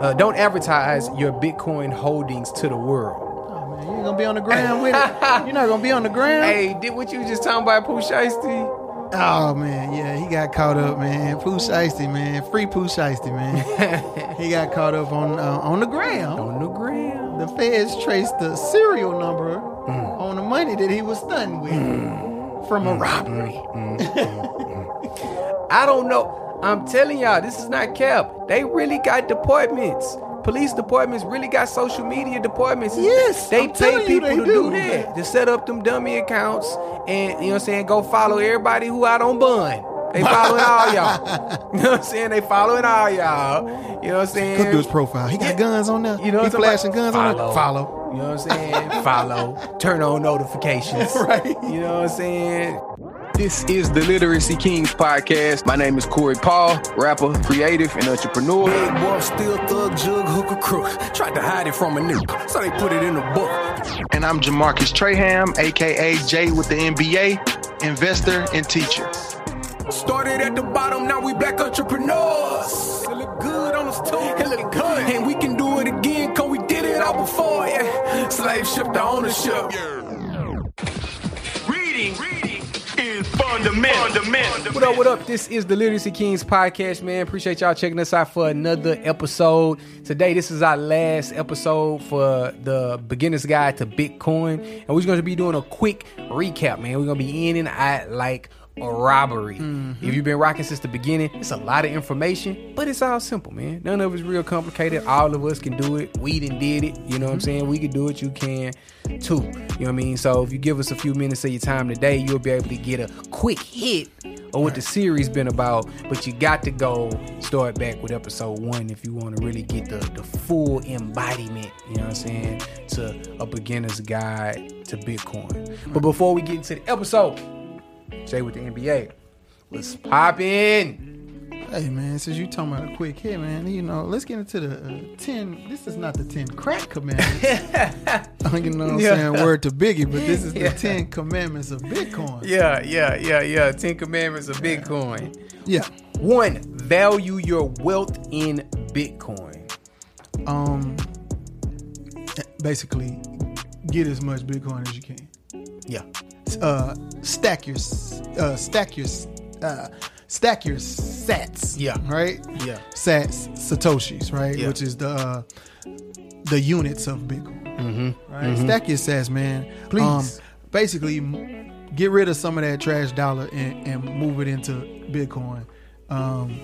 uh, don't advertise your Bitcoin holdings to the world. Oh, man, you ain't gonna be on the ground with it. You're not gonna be on the ground. Hey, did what you just talking about Pooh Shiesty? Oh man, yeah, he got caught up, man. Pooh Shiesty, man, free Pooh Shiesty, man. he got caught up on uh, on the ground. On the ground. The feds traced the serial number mm. on the money that he was stunned with mm. from a mm. robbery. I don't know. I'm telling y'all, this is not cap. They really got departments. Police departments really got social media departments. Yes, they I'm pay people they to do. do that. To set up them dummy accounts and you know what I'm saying, go follow everybody who out on bun. They following all y'all. You know what I'm saying? They following all y'all. You know what I'm saying? Look through his profile. He got Yeah. guns on there. You know he what I'm flashing guns about? on there. Follow. You know what I'm saying? Follow. Turn on notifications. Right. You know what I'm saying? This is the Literacy Kings podcast. My name is Corey Paul, rapper, creative, and entrepreneur. Big boy, still thug, jug, hooker, crook. Tried to hide it from a nigga, so they put it in a book. And I'm Jamarcus Traham, aka Jay with the NBA, investor and teacher. Started at the bottom, now we black entrepreneurs. It look good on us too. It look good. And we can do it again, cause we did it all before, yeah. Slave ship to ownership. Yeah. Reading, reading is fundamental. fundamental. What up, what up? This is the Literacy Kings podcast, man. Appreciate y'all checking us out for another episode. Today, this is our last episode for the beginner's guide to Bitcoin. And we're going to be doing a quick recap, man. We're going to be in and out like a robbery. If you've been rocking since the beginning, it's a lot of information, but it's all simple, man. None of it's real complicated. All of us can do it. We done did it. You know what I'm saying? We can do it. You can too. You know what I mean? So if you give us a few minutes of your time today, you'll be able to get a quick hit of what the series been about. But you got to go start back with episode one if you want to really get the, the full embodiment, you know what I'm saying, to a beginner's guide to Bitcoin. But before we get into the episode, Jay with the NBA. Let's pop in. Hey man, since you talking about a quick hit, man, you know, let's get into the uh, ten. This is not the ten crack commandments. you know what I'm Yeah. saying? Word to Biggie, but this is Yeah. the ten commandments of Bitcoin. Yeah, yeah, yeah, yeah. Ten Commandments of Bitcoin. Yeah. One, value your wealth in Bitcoin. Um. Basically, get as much Bitcoin as you can. Yeah. Uh, stack your, uh, stack your, uh, stack your Sats. Yeah. Right. Yeah. Sats, satoshis. Right. Yeah. Which is the uh, the units of Bitcoin. Mm-hmm. Right. Stack your Sats, man. Um, Please. basically, get rid of some of that trash dollar and, and move it into Bitcoin. Um,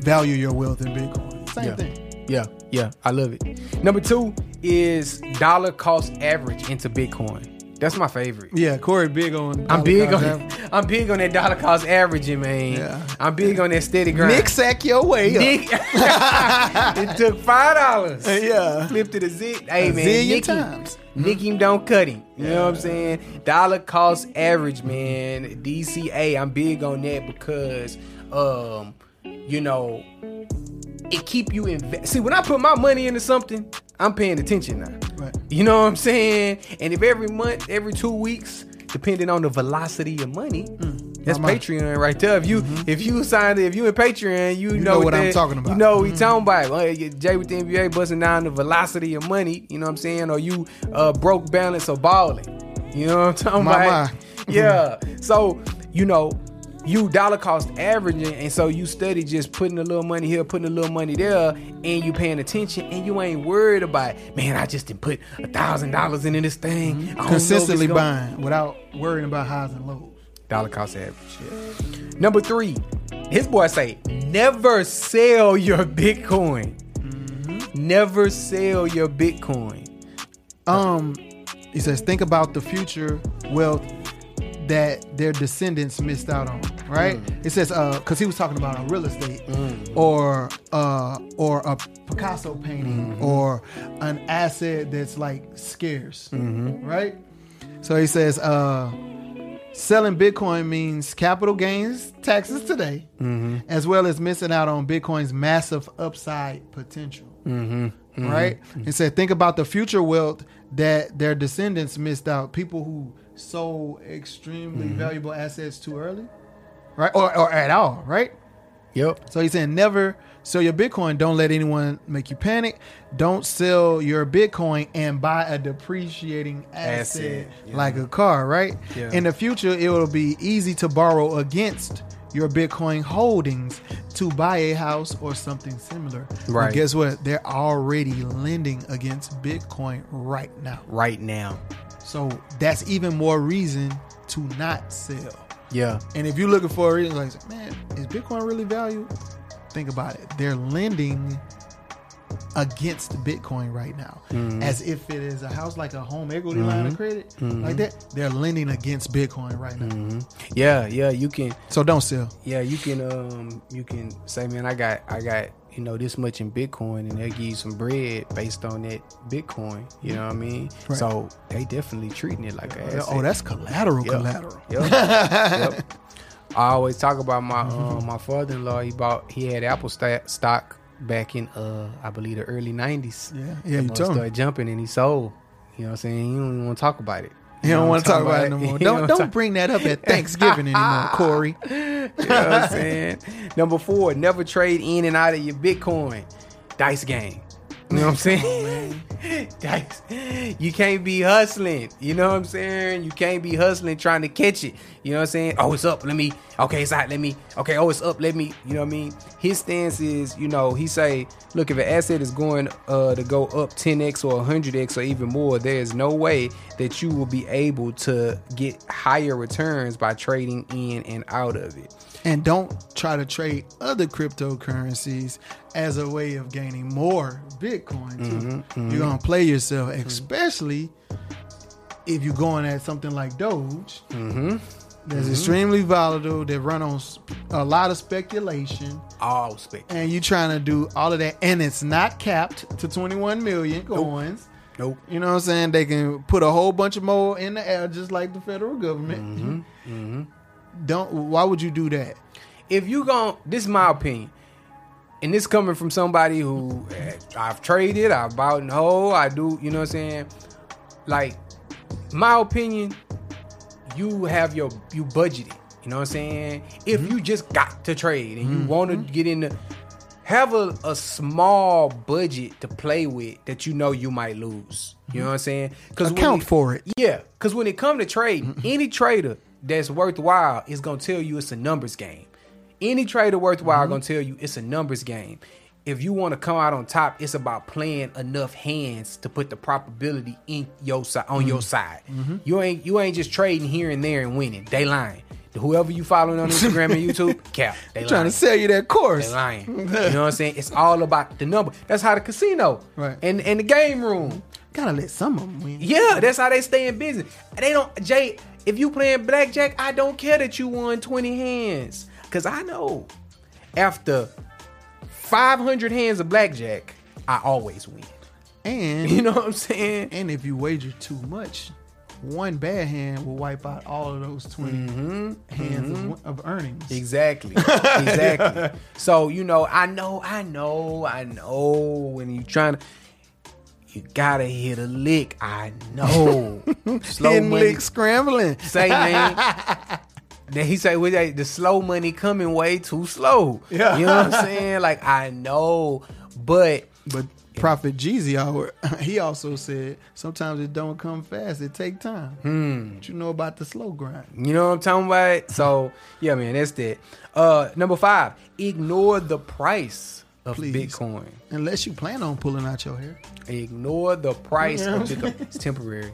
value your wealth in Bitcoin. Same Yeah. thing. Yeah, yeah, I love it. Number two is dollar cost average into Bitcoin. That's my favorite. Yeah, Corey big on. I'm big on dollar cost I'm big on that dollar cost averaging, man. Yeah. I'm big on that steady grind. Nick sack your way up. Nick, it took five dollars. Yeah. flipped it a zit. Hey A man, zillion Nick times. Nick him, don't cut him. You know what I'm saying? Dollar cost average, man. DCA. I'm big on that because, um, you know, it keep you invest. See, when I put my money into something, I'm paying attention now. Right. You know what I'm saying? And if every month, every two weeks, depending on the velocity of money, that's Mm. my- Patreon right there. If you if you signed if you in Patreon, you, know, know what I'm talking about. You know what we talking about. Jay with the NBA busting down the velocity of money. You know what I'm saying? Or you uh, broke balance or balling. You know what I'm talking My, about? my. Yeah. So you know. You dollar cost averaging, and so you study just putting a little money here, putting a little money there, and you paying attention, and you ain't worried about, man, I just didn't put a thousand dollars into this thing. I don't know if it's Consistently gonna-" buying without worrying about highs and lows. Dollar cost average. Yeah. Number three, his boy say, never sell your Bitcoin. Never sell your Bitcoin. Um, he says, think about the future wealth that their descendants missed out on. Right? Mm. It says, uh, because he was talking about a real estate mm. or uh or a Picasso painting mm-hmm. or an asset that's like scarce. Mm-hmm. Right? So he says, uh. Selling Bitcoin means capital gains taxes today, mm-hmm. as well as missing out on Bitcoin's massive upside potential. Right? And said, think about the future wealth that their descendants missed out. People who sold extremely valuable assets too early, right? Or, or at all, right? Yep. So he's saying never sell your Bitcoin. Don't let anyone make you panic. Don't sell your Bitcoin and buy a depreciating asset, Asset, yeah. like a car, right? Yeah. In the future, it will be easy to borrow against your Bitcoin holdings to buy a house or something similar. But Right. guess what? They're already lending against Bitcoin right now. Right now. So that's even more reason to not sell. Yeah. And if you're looking for a reason, like, man, is Bitcoin really valued? Think about it. They're lending against Bitcoin right now, Mm-hmm. as if it is a house like a home equity line of credit, like that. They're lending against Bitcoin right now. Mm-hmm. Yeah, yeah, you can So don't sell. yeah, you can um you can say, man, I got I got, you know, this much in Bitcoin and they'll give you some bread based on that Bitcoin. You know what I mean? Right. So they definitely treating it like a Oh, that's collateral, Yep. collateral. Yep. yep. I always talk about my um, my father in law. He bought he had Apple sta- stock back in uh I believe the early nineties. Yeah, yeah, you told me. started jumping and he sold. You know what I'm saying? You don't even want to talk about it. You don't want to talk about it no more. You Don't don't bring that up at Thanksgiving anymore, Corey. You know what I'm saying? Number four, never trade in and out of your Bitcoin. Dice game. You know what I'm saying? You can't be hustling. You know what I'm saying? You can't be hustling trying to catch it. You know what I'm saying? Oh, it's up. Let me. Okay, it's out. Let me. Okay, oh, it's up. Let me. You know what I mean? His stance is, you know, he say, look, if an asset is going uh, to go up 10x or 100x or even more, there is no way that you will be able to get higher returns by trading in and out of it. And don't try to trade other cryptocurrencies as a way of gaining more Bitcoin. Too. Mm-hmm, mm-hmm. You're gonna play yourself, mm-hmm. especially if you're going at something like Doge. That's extremely volatile. They run on a lot of speculation, All spec. and you're trying to do all of that, and it's not capped to 21 million coins. Nope. You know what I'm saying? They can put a whole bunch of more in the air, just like the federal government. Don't. Why would you do that? if you gon' this is my opinion and this coming from somebody who eh, i've traded i've bought and hold i do you know what i'm saying? Like my opinion you have your you budgeted you know what i'm saying? If mm-hmm. you just got to trade and you mm-hmm. want to mm-hmm. get into have a, a small budget to play with that you know you might lose you know what i'm saying? Because Account for it. yeah, because when it come to trading, any trader that's worthwhile is gonna tell you it's a numbers game. Any trader worthwhile mm-hmm. gonna tell you it's a numbers game. If you want to come out on top, it's about playing enough hands to put the probability in your side on your mm-hmm. side. Mm-hmm. You ain't you ain't just trading here and there and winning. They lying. Whoever you following on Instagram and YouTube, cap. They trying to sell you that course. They lying. You know what I'm saying? It's all about the number. That's how the casino Right. and and the game room. Gotta let some of them win. Yeah, that's how they stay in business. They don't Jay, if you playing blackjack, I don't care that you won 20 hands. Cause I know after 500 hands of blackjack, I always win. And You know what I'm saying? and if you wager too much, one bad hand will wipe out all of those 20 mm-hmm. hands Of, mm-hmm. of earnings. Exactly. Exactly. so, you know, I know, I know, I know when you're trying to you gotta hit a lick. I know. Slow Hidden money. lick scrambling. say, man. then he say, well, the slow money coming way too slow. Yeah. You know what I'm saying? Like, I know, but But Prophet Jeezy, he also said sometimes it don't come fast. It take time. Hmm. What you know about the slow grind? you know what I'm talking about? So, yeah, man, that's that. Uh, number five, ignore the price of Please. Bitcoin. Unless you plan on pulling out your hair. Ignore the price Yeah. of Bitcoin. It's temporary.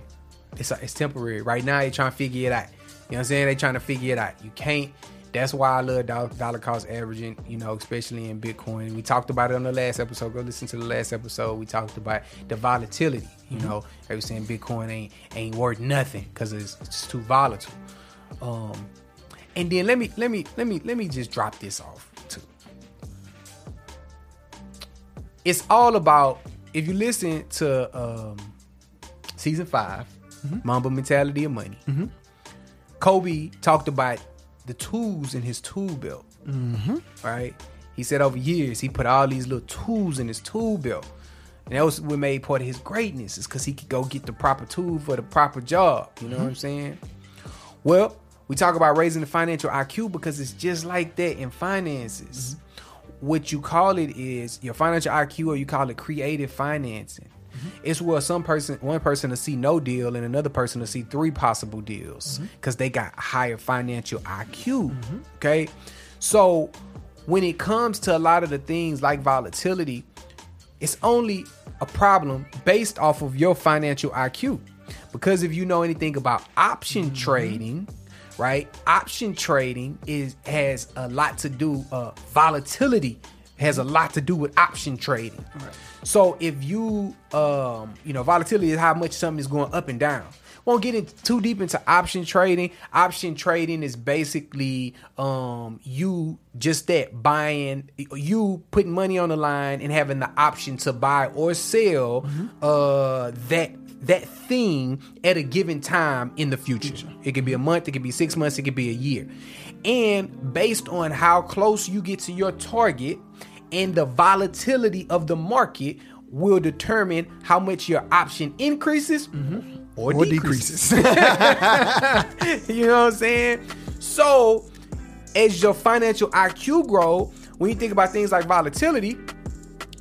It's it's temporary. Right now, they trying to figure it out. You know what I'm saying? They trying to figure it out. You can't. That's why I love dollar, dollar cost averaging. You know, especially in Bitcoin. We talked about it on the last episode. Go listen to the last episode. We talked about the volatility. You know, they were saying Bitcoin ain't ain't worth nothing because it's, it's too volatile. Um, and then let me let me let me let me just drop this off it's all about if you listen to um, season 5 mm-hmm. Mamba Mentality of Money. Mm-hmm. Kobe talked about the tools in his tool belt. Mm-hmm. Right? He said over years he put all these little tools in his tool belt. And that was what made part of his greatness, is because he could go get the proper tool for the proper job. You know what I'm saying? Well, we talk about raising the financial IQ because it's just like that in finances. What you call it is your financial IQ, or you call it creative financing. Mm-hmm. It's where some person, one person to see no deal, and another person to see three possible deals mm-hmm. because they got higher financial IQ. Mm-hmm. Okay, so when it comes to a lot of the things like volatility, it's only a problem based off of your financial IQ. Because if you know anything about option trading, right? Option trading is has a lot to do uh volatility has a lot to do with option trading. So if you um you know volatility is how much something is going up and down. Won't get into too deep into option trading. Option trading is basically um you just that buying you putting money on the line and having the option to buy or sell uh that that thing at a given time in the future. It could be a month, it could be six months, it could be a year. And based on how close you get to your target and the volatility of the market will determine how much your option increases mm-hmm. or, Or decreases. decreases. you know what I'm saying? So, as your financial IQ grow, when you think about things like volatility,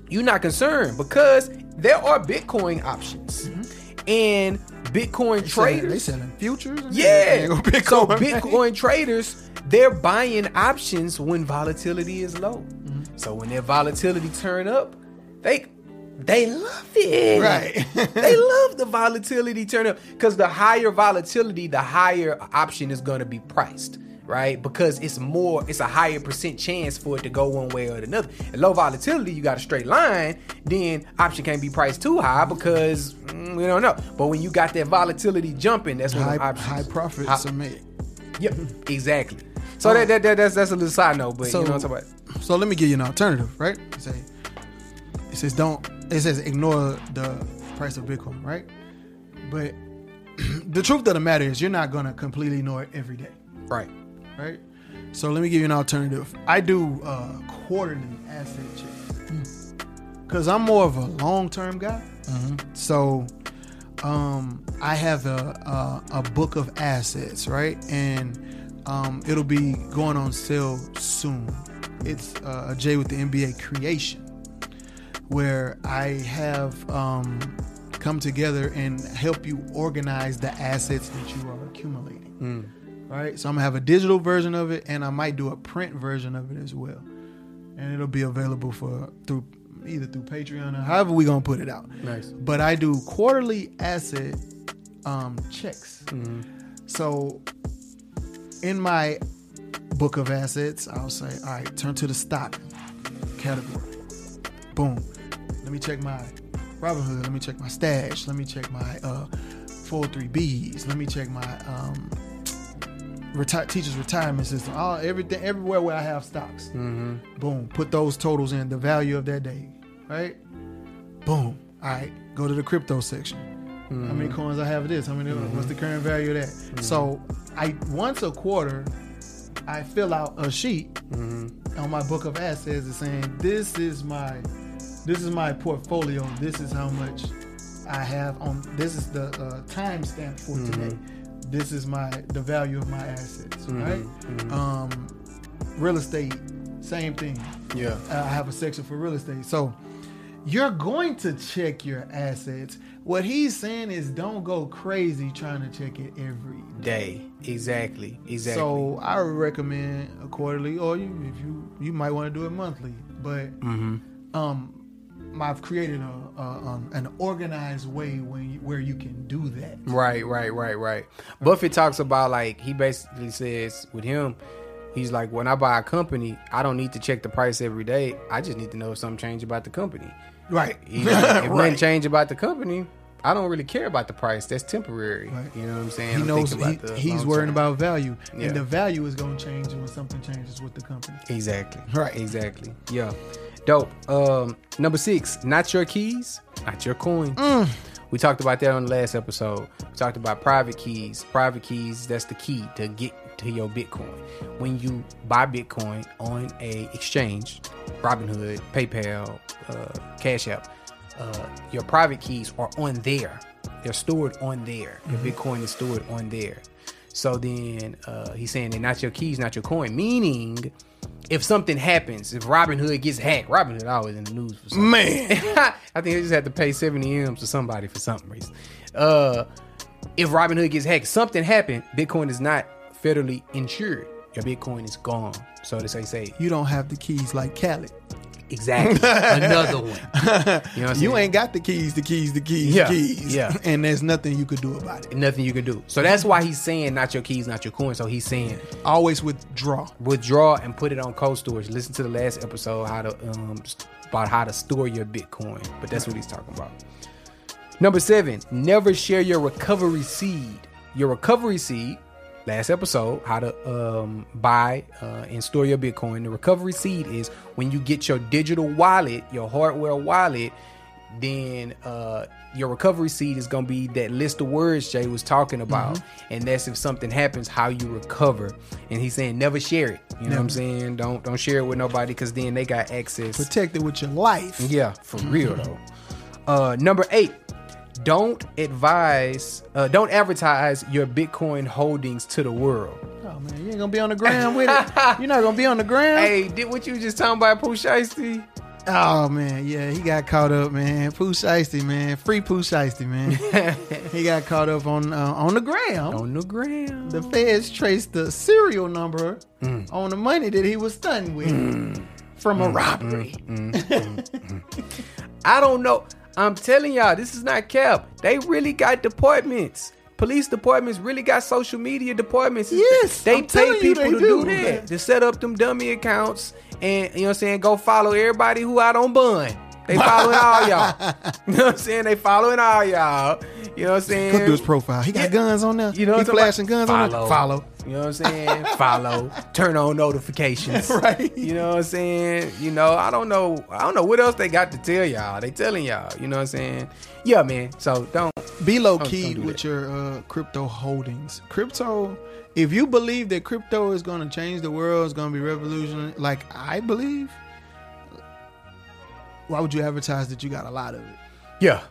you're not concerned because there are Bitcoin options mm-hmm. And Bitcoin traders. They selling futures. Yeah. everything. So man. Bitcoin traders, they're buying options when volatility is low. Mm-hmm. So when their volatility turn up, they they love it. Right. they love the volatility turn up because the higher volatility, the higher option is going to be priced. Right, because it's more, it's a higher percent chance for it to go one way or another. At low volatility, you got a straight line, then option can't be priced too high because mm, we don't know. But when you got that volatility jumping, that's when high, options high profits High- are made. Yep, exactly. So that, that, that that's that's a little side note, but So- you know what I'm talking about. So let me give you an alternative, right? It says don't it says ignore the price of Bitcoin, right? But the truth of the matter is you're not gonna completely ignore it every day, Right. Right? So let me give you an alternative. I do uh, quarterly asset checks because I'm more of a long term guy. So um, I have a, a a book of assets, right? And um, it'll be going on sale soon. It's uh, a J with the NBA creation, where I have um, come together and help you organize the assets that you are accumulating. Right, so I'm gonna have a digital version of it, and I might do a print version of it as well, and it'll be available for through either through Patreon or however we gonna put it out. Nice. But I do quarterly asset um, checks. So in my book of assets, I'll say, all right, turn to the stock category. Boom. Let me check my Robinhood. Let me check my stash. Let me check my uh, 403bs. Let me check my um, reti- teachers retirement system. All everything, everywhere where I have stocks. Mm-hmm. Boom. Put those totals in the value of that day. Right. Boom. All right. Go to the crypto section. How many mm-hmm. coins I have of this? How many? Uh, what's the mm-hmm. current value of that? So I once a quarter, I fill out a sheet on my book of assets and saying this is my this is my portfolio. This is how much I have on. This is the uh, time stamp for today. This is my the value of my assets. Right. Um, real estate, same thing. Yeah. I have a section for real estate. So you're going to check your assets. What he's saying is don't go crazy trying to check it every Day. Exactly. Exactly. so I recommend a quarterly, or you, if you you might want to do it monthly. But um, I've created a, a um, an organized way when you, where you can do that. Right, right, right, right. Buffett talks about like he basically says with him, he's like, when I buy a company, I don't need to check the price every day. I just need to know if something changed about the company. Right. He's like, if nothing right. change about the company, I don't really care about the price. That's temporary. Right. You know what I'm saying? He I'm knows he, about the he's worrying about value, Yeah. and the value is going to change when something changes with the company. Exactly. Right. Exactly. Yeah. Dope. Um, number six, not your keys, not your coin. Mm. We talked about that on the last episode. We talked about private keys. Private keys, that's the key to get to your Bitcoin. When you buy Bitcoin on a exchange, Robinhood, PayPal, uh, Cash App, uh, your private keys are on there. They're stored on there. Your Bitcoin is stored on there. So then uh, he's saying they're not your keys, not your coin, meaning if something happens, if Robinhood gets hacked, Robinhood always in the news for something. Man, I think they just had to pay 70 M's to somebody for something reason. Uh, if Robinhood gets hacked, something happened, Bitcoin is not federally insured. Your Bitcoin is gone. So they say, say you don't have the keys like Khaled. Exactly another one. You know what You ain't got the keys, the keys, the keys, Yeah, the keys. yeah. And there's nothing you could do about it. nothing you can do. So that's why he's saying not your keys, not your coin. So he's saying Always withdraw. withdraw and put it on cold storage. Listen to the last episode how to um about how to store your Bitcoin. But that's what he's talking about. Number seven, never share your recovery seed. Your recovery seed, last episode, how to um, buy uh, and store your Bitcoin. The recovery seed is when you get your digital wallet, your hardware wallet, then uh, your recovery seed is gonna be that list of words Jay was talking about, and that's if something happens, how you recover. And he's saying never share it. You know what I'm saying? Don't don't share it with nobody because then they got access. Protect it with your life. Yeah, for real though. Uh, number eight, don't advise, uh, don't advertise your Bitcoin holdings to the world. Oh man, you ain't gonna be on the ground with it. You're not gonna be on the ground. Hey, did what you just talking about, Pooh Shiesty? Oh man, yeah, he got caught up, man. Pooh Shiesty, man. Free Pooh Shiesty, man. he got caught up on uh, on the ground. On the ground. The feds traced the serial number mm. on the money that he was stunned with mm. from a mm. robbery. I don't know. I'm telling y'all, this is not cap. They really got departments. Police departments really got social media departments. Yes, they I'm pay people they to do. do that, to set up them dummy accounts, and you know what I'm saying. Go follow everybody who out on bun. They following all y'all. You know what I'm saying? They following all y'all. You know what I'm saying? Go through his profile. He got Yeah. guns on there. You know he what I'm flashing talking guns about? on there. Follow. You know what I'm saying? Follow. Turn on notifications. Right. You know what I'm saying? You know, I don't know. I don't know what else they got to tell y'all. They telling y'all. You know what I'm saying? Yeah, man. So don't. Be low Don't- key don't do with that. your uh, crypto holdings. Crypto, if you believe that crypto is going to change the world, it's going to be revolutionary, like I believe, why would you advertise that you got a lot of it? Yeah.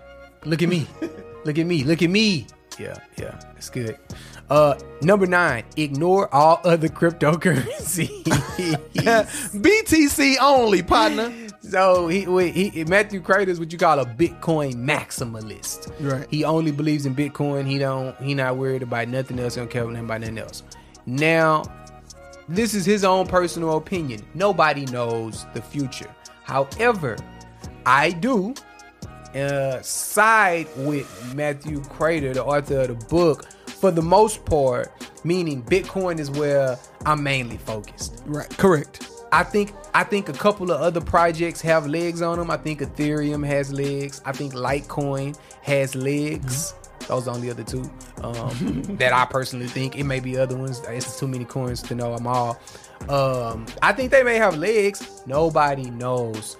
Look at me. Look at me. Look at me. Yeah, yeah. It's good. Uh number nine, ignore all other cryptocurrency. BTC only, partner. So he, wait, he Matthew Kratter is what you call a Bitcoin maximalist. Right. He only believes in Bitcoin. He don't. He not worried about nothing else. He don't care about nothing else. Now, this is his own personal opinion. Nobody knows the future. However, I do uh, side with Matthew Kratter, the author of the book, for the most part. Meaning, Bitcoin is where I'm mainly focused. Right, correct. I think I think a couple of other projects have legs on them. I think Ethereum has legs. I think Litecoin has legs. Those are the only other two um, that I personally think. It may be other ones. It's too many coins to know them all. Um, I think they may have legs. Nobody knows.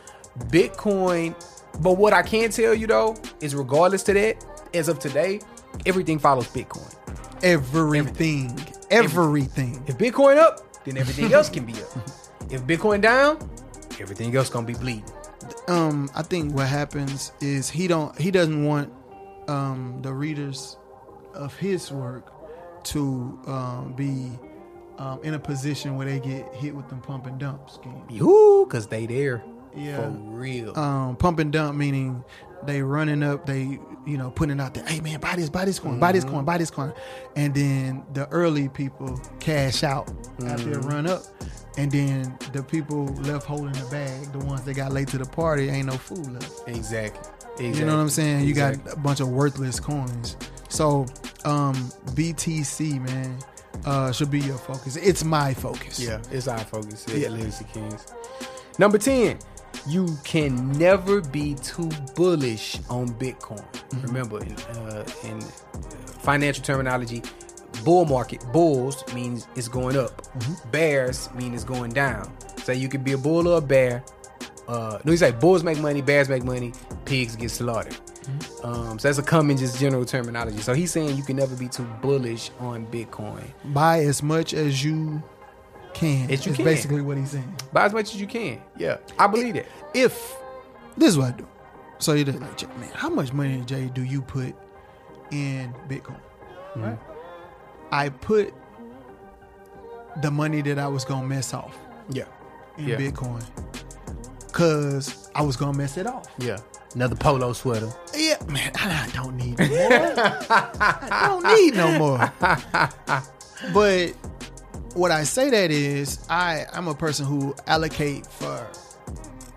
Bitcoin, but what I can tell you though is, regardless to that, as of today, everything follows Bitcoin. Everything. Everything. If Bitcoin up, then everything else can be up. If Bitcoin down, everything else gonna be bleeding. um I think what happens is he don't he doesn't want um the readers of his work to um be um in a position where they get hit with them pump and dump schemes. You, cause they there. Yeah. For real. Um pump and dump meaning they running up, they you know, putting out there, hey man, buy this, buy this coin, buy this coin, buy this coin. And then the early people cash out after it run up. And then the people left holding the bag, the ones that got late to the party, ain't no food left. exactly. exactly. You know what I'm saying? You got a bunch of worthless coins. So, um, BTC, man, uh, should be your focus. It's my focus. Yeah, it's our focus here Yeah. Literacy Kings. Number 10, you can never be too bullish on Bitcoin. Mm-hmm. Remember, in, uh, in financial terminology, bull market, bulls means it's going up. Mm-hmm. Bears mean it's going down. So you could be a bull or a bear. Uh, no, he's like bulls make money, bears make money, pigs get slaughtered. Mm-hmm. Um, so that's a common, just general terminology. So he's saying you can never be too bullish on Bitcoin. Buy as much as you can. As you is can. basically what he's saying. Buy as much as you can. Yeah, I believe that. If this is what I do. So you're like, man, how much money, Jay, do you put in Bitcoin? Mm-hmm. Right. I put the money that I was gonna mess off. Yeah. in Yeah. Bitcoin because I was gonna mess it off. Yeah. Another polo sweater. Yeah, man, I don't need no more. I don't need no more. But what I say that is, I I'm a person who allocate for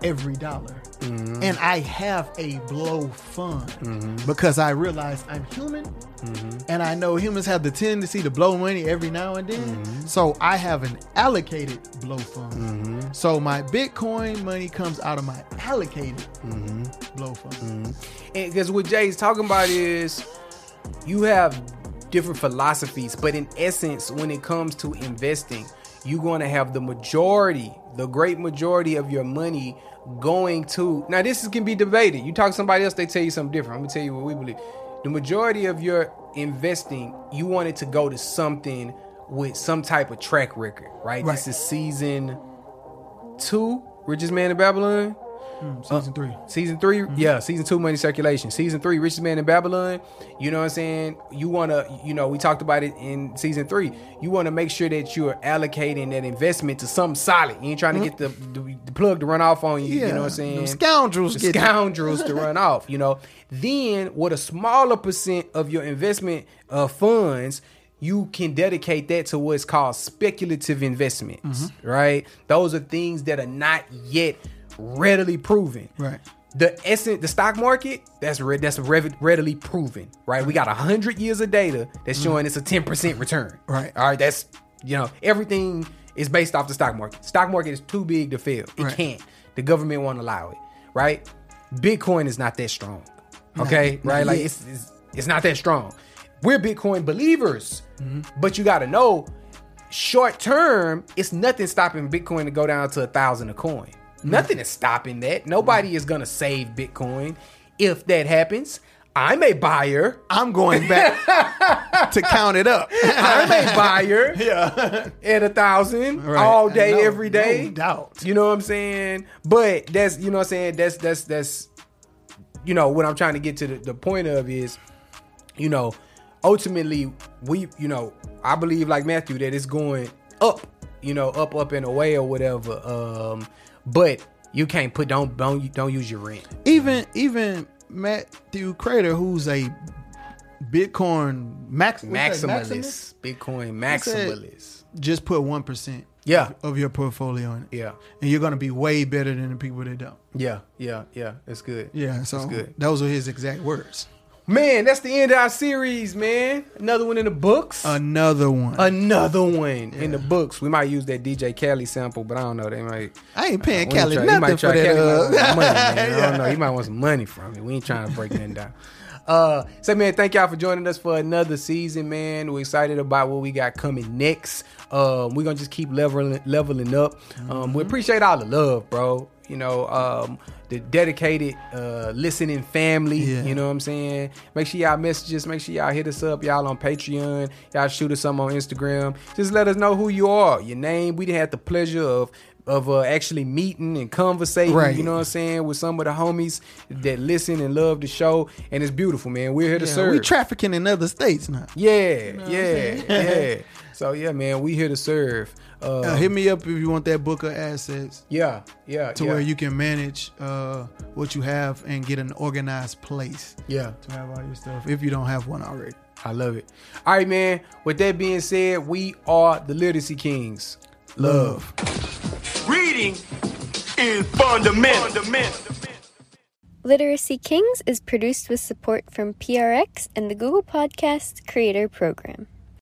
every dollar, mm-hmm. and I have a blow fund mm-hmm. because I realize I'm human, mm-hmm. and I know humans have the tendency to blow money every now and then. So I have an allocated blow fund. So my Bitcoin money comes out of my allocated blow fund. And because what Jay's talking about is you have different philosophies, but in essence, when it comes to investing, you're going to have the majority, the great majority of your money going to. Now, this is, can be debated. You talk to somebody else, they tell you something different. I'm gonna tell you what we believe. The majority of your investing, you want it to go to something with some type of track record, right? Right. This is season two, Richest Man in Babylon. Season three. Season 3 yeah. Season two, money circulation. Season three, richest man in Babylon. You know what I'm saying? You want to, you know, we talked about it in season three. You want to make sure that you are allocating that investment to something solid. You ain't trying to get the, the, the plug to run off on you. You know what I'm saying? Them scoundrels scoundrels to run off. You know, then with a smaller percent of your investment uh, funds. You can dedicate that to what's called speculative investments, Mm-hmm. right? Those are things that are not yet readily proven Right. the essence the stock market that's re- that's rev- readily proven right we got 100 years of data that's showing it's a 10% return Mm-hmm. Right. all right that's you know everything is based off the stock market stock market is too big to fail it Right. can't the government won't allow it right bitcoin is not that strong okay not right like it's, it's it's not that strong we're bitcoin believers Mm-hmm. but you got to know short term, it's nothing stopping Bitcoin to go down to a thousand a coin. Nothing is stopping that. Nobody is gonna save Bitcoin. If that happens, I'm a buyer. I'm going back to count it up. I'm a buyer yeah. at a thousand Right. all day, No- every day. no doubt. You know what I'm saying? But that's you know what I'm saying. That's that's that's you know what I'm trying to get to the, the point of is you know ultimately we you know I believe like Matthew that it's going up you know up up and away or whatever um but you can't put don't don't don't use your rent Even even Matthew Kratter, who's a Bitcoin max maximalist Bitcoin maximalist just put one percent yeah of your portfolio in it. yeah And you're gonna be way better than the people that don't. yeah yeah yeah it's good Yeah, so That's good. those are his exact words. Man that's the end of our series man another one in the books Another one. Another one in the books. We might use that DJ Khaled sample, but I don't know. They might. I ain't paying ain't Cali try- nothing might for try- that. Cali uh, money, man. I don't know. He might want some money from me. We ain't trying to break nothing down. Uh, so man, thank y'all for joining us for another season, man. We're excited about what we got coming next. Um, we're gonna just keep leveling leveling up. Um, we appreciate all the love, bro. You know, um, the dedicated uh listening family. Yeah. You know what I'm saying? Make sure y'all message us. Make sure y'all hit us up. Y'all on Patreon. Y'all shoot us some on Instagram. Just let us know who you are, your name. We didn't have the pleasure of of uh, actually meeting and conversating. Right. You know what I'm saying with some of the homies that listen and love the show, and it's beautiful, man. We're here to yeah, serve. we trafficking in other states now. yeah, yeah, yeah. So yeah, man, we here to serve. Uh, Uh, hit me up if you want that book of assets yeah, yeah, to yeah. where you can manage uh, what you have and get an organized place yeah. to have all your stuff if you don't have one already. I love it. All right, man. With that being said, we are the Literacy Kings. Love. Reading is fundamental. Literacy Kings is produced with support from PRX and the Google Podcast Creator Program.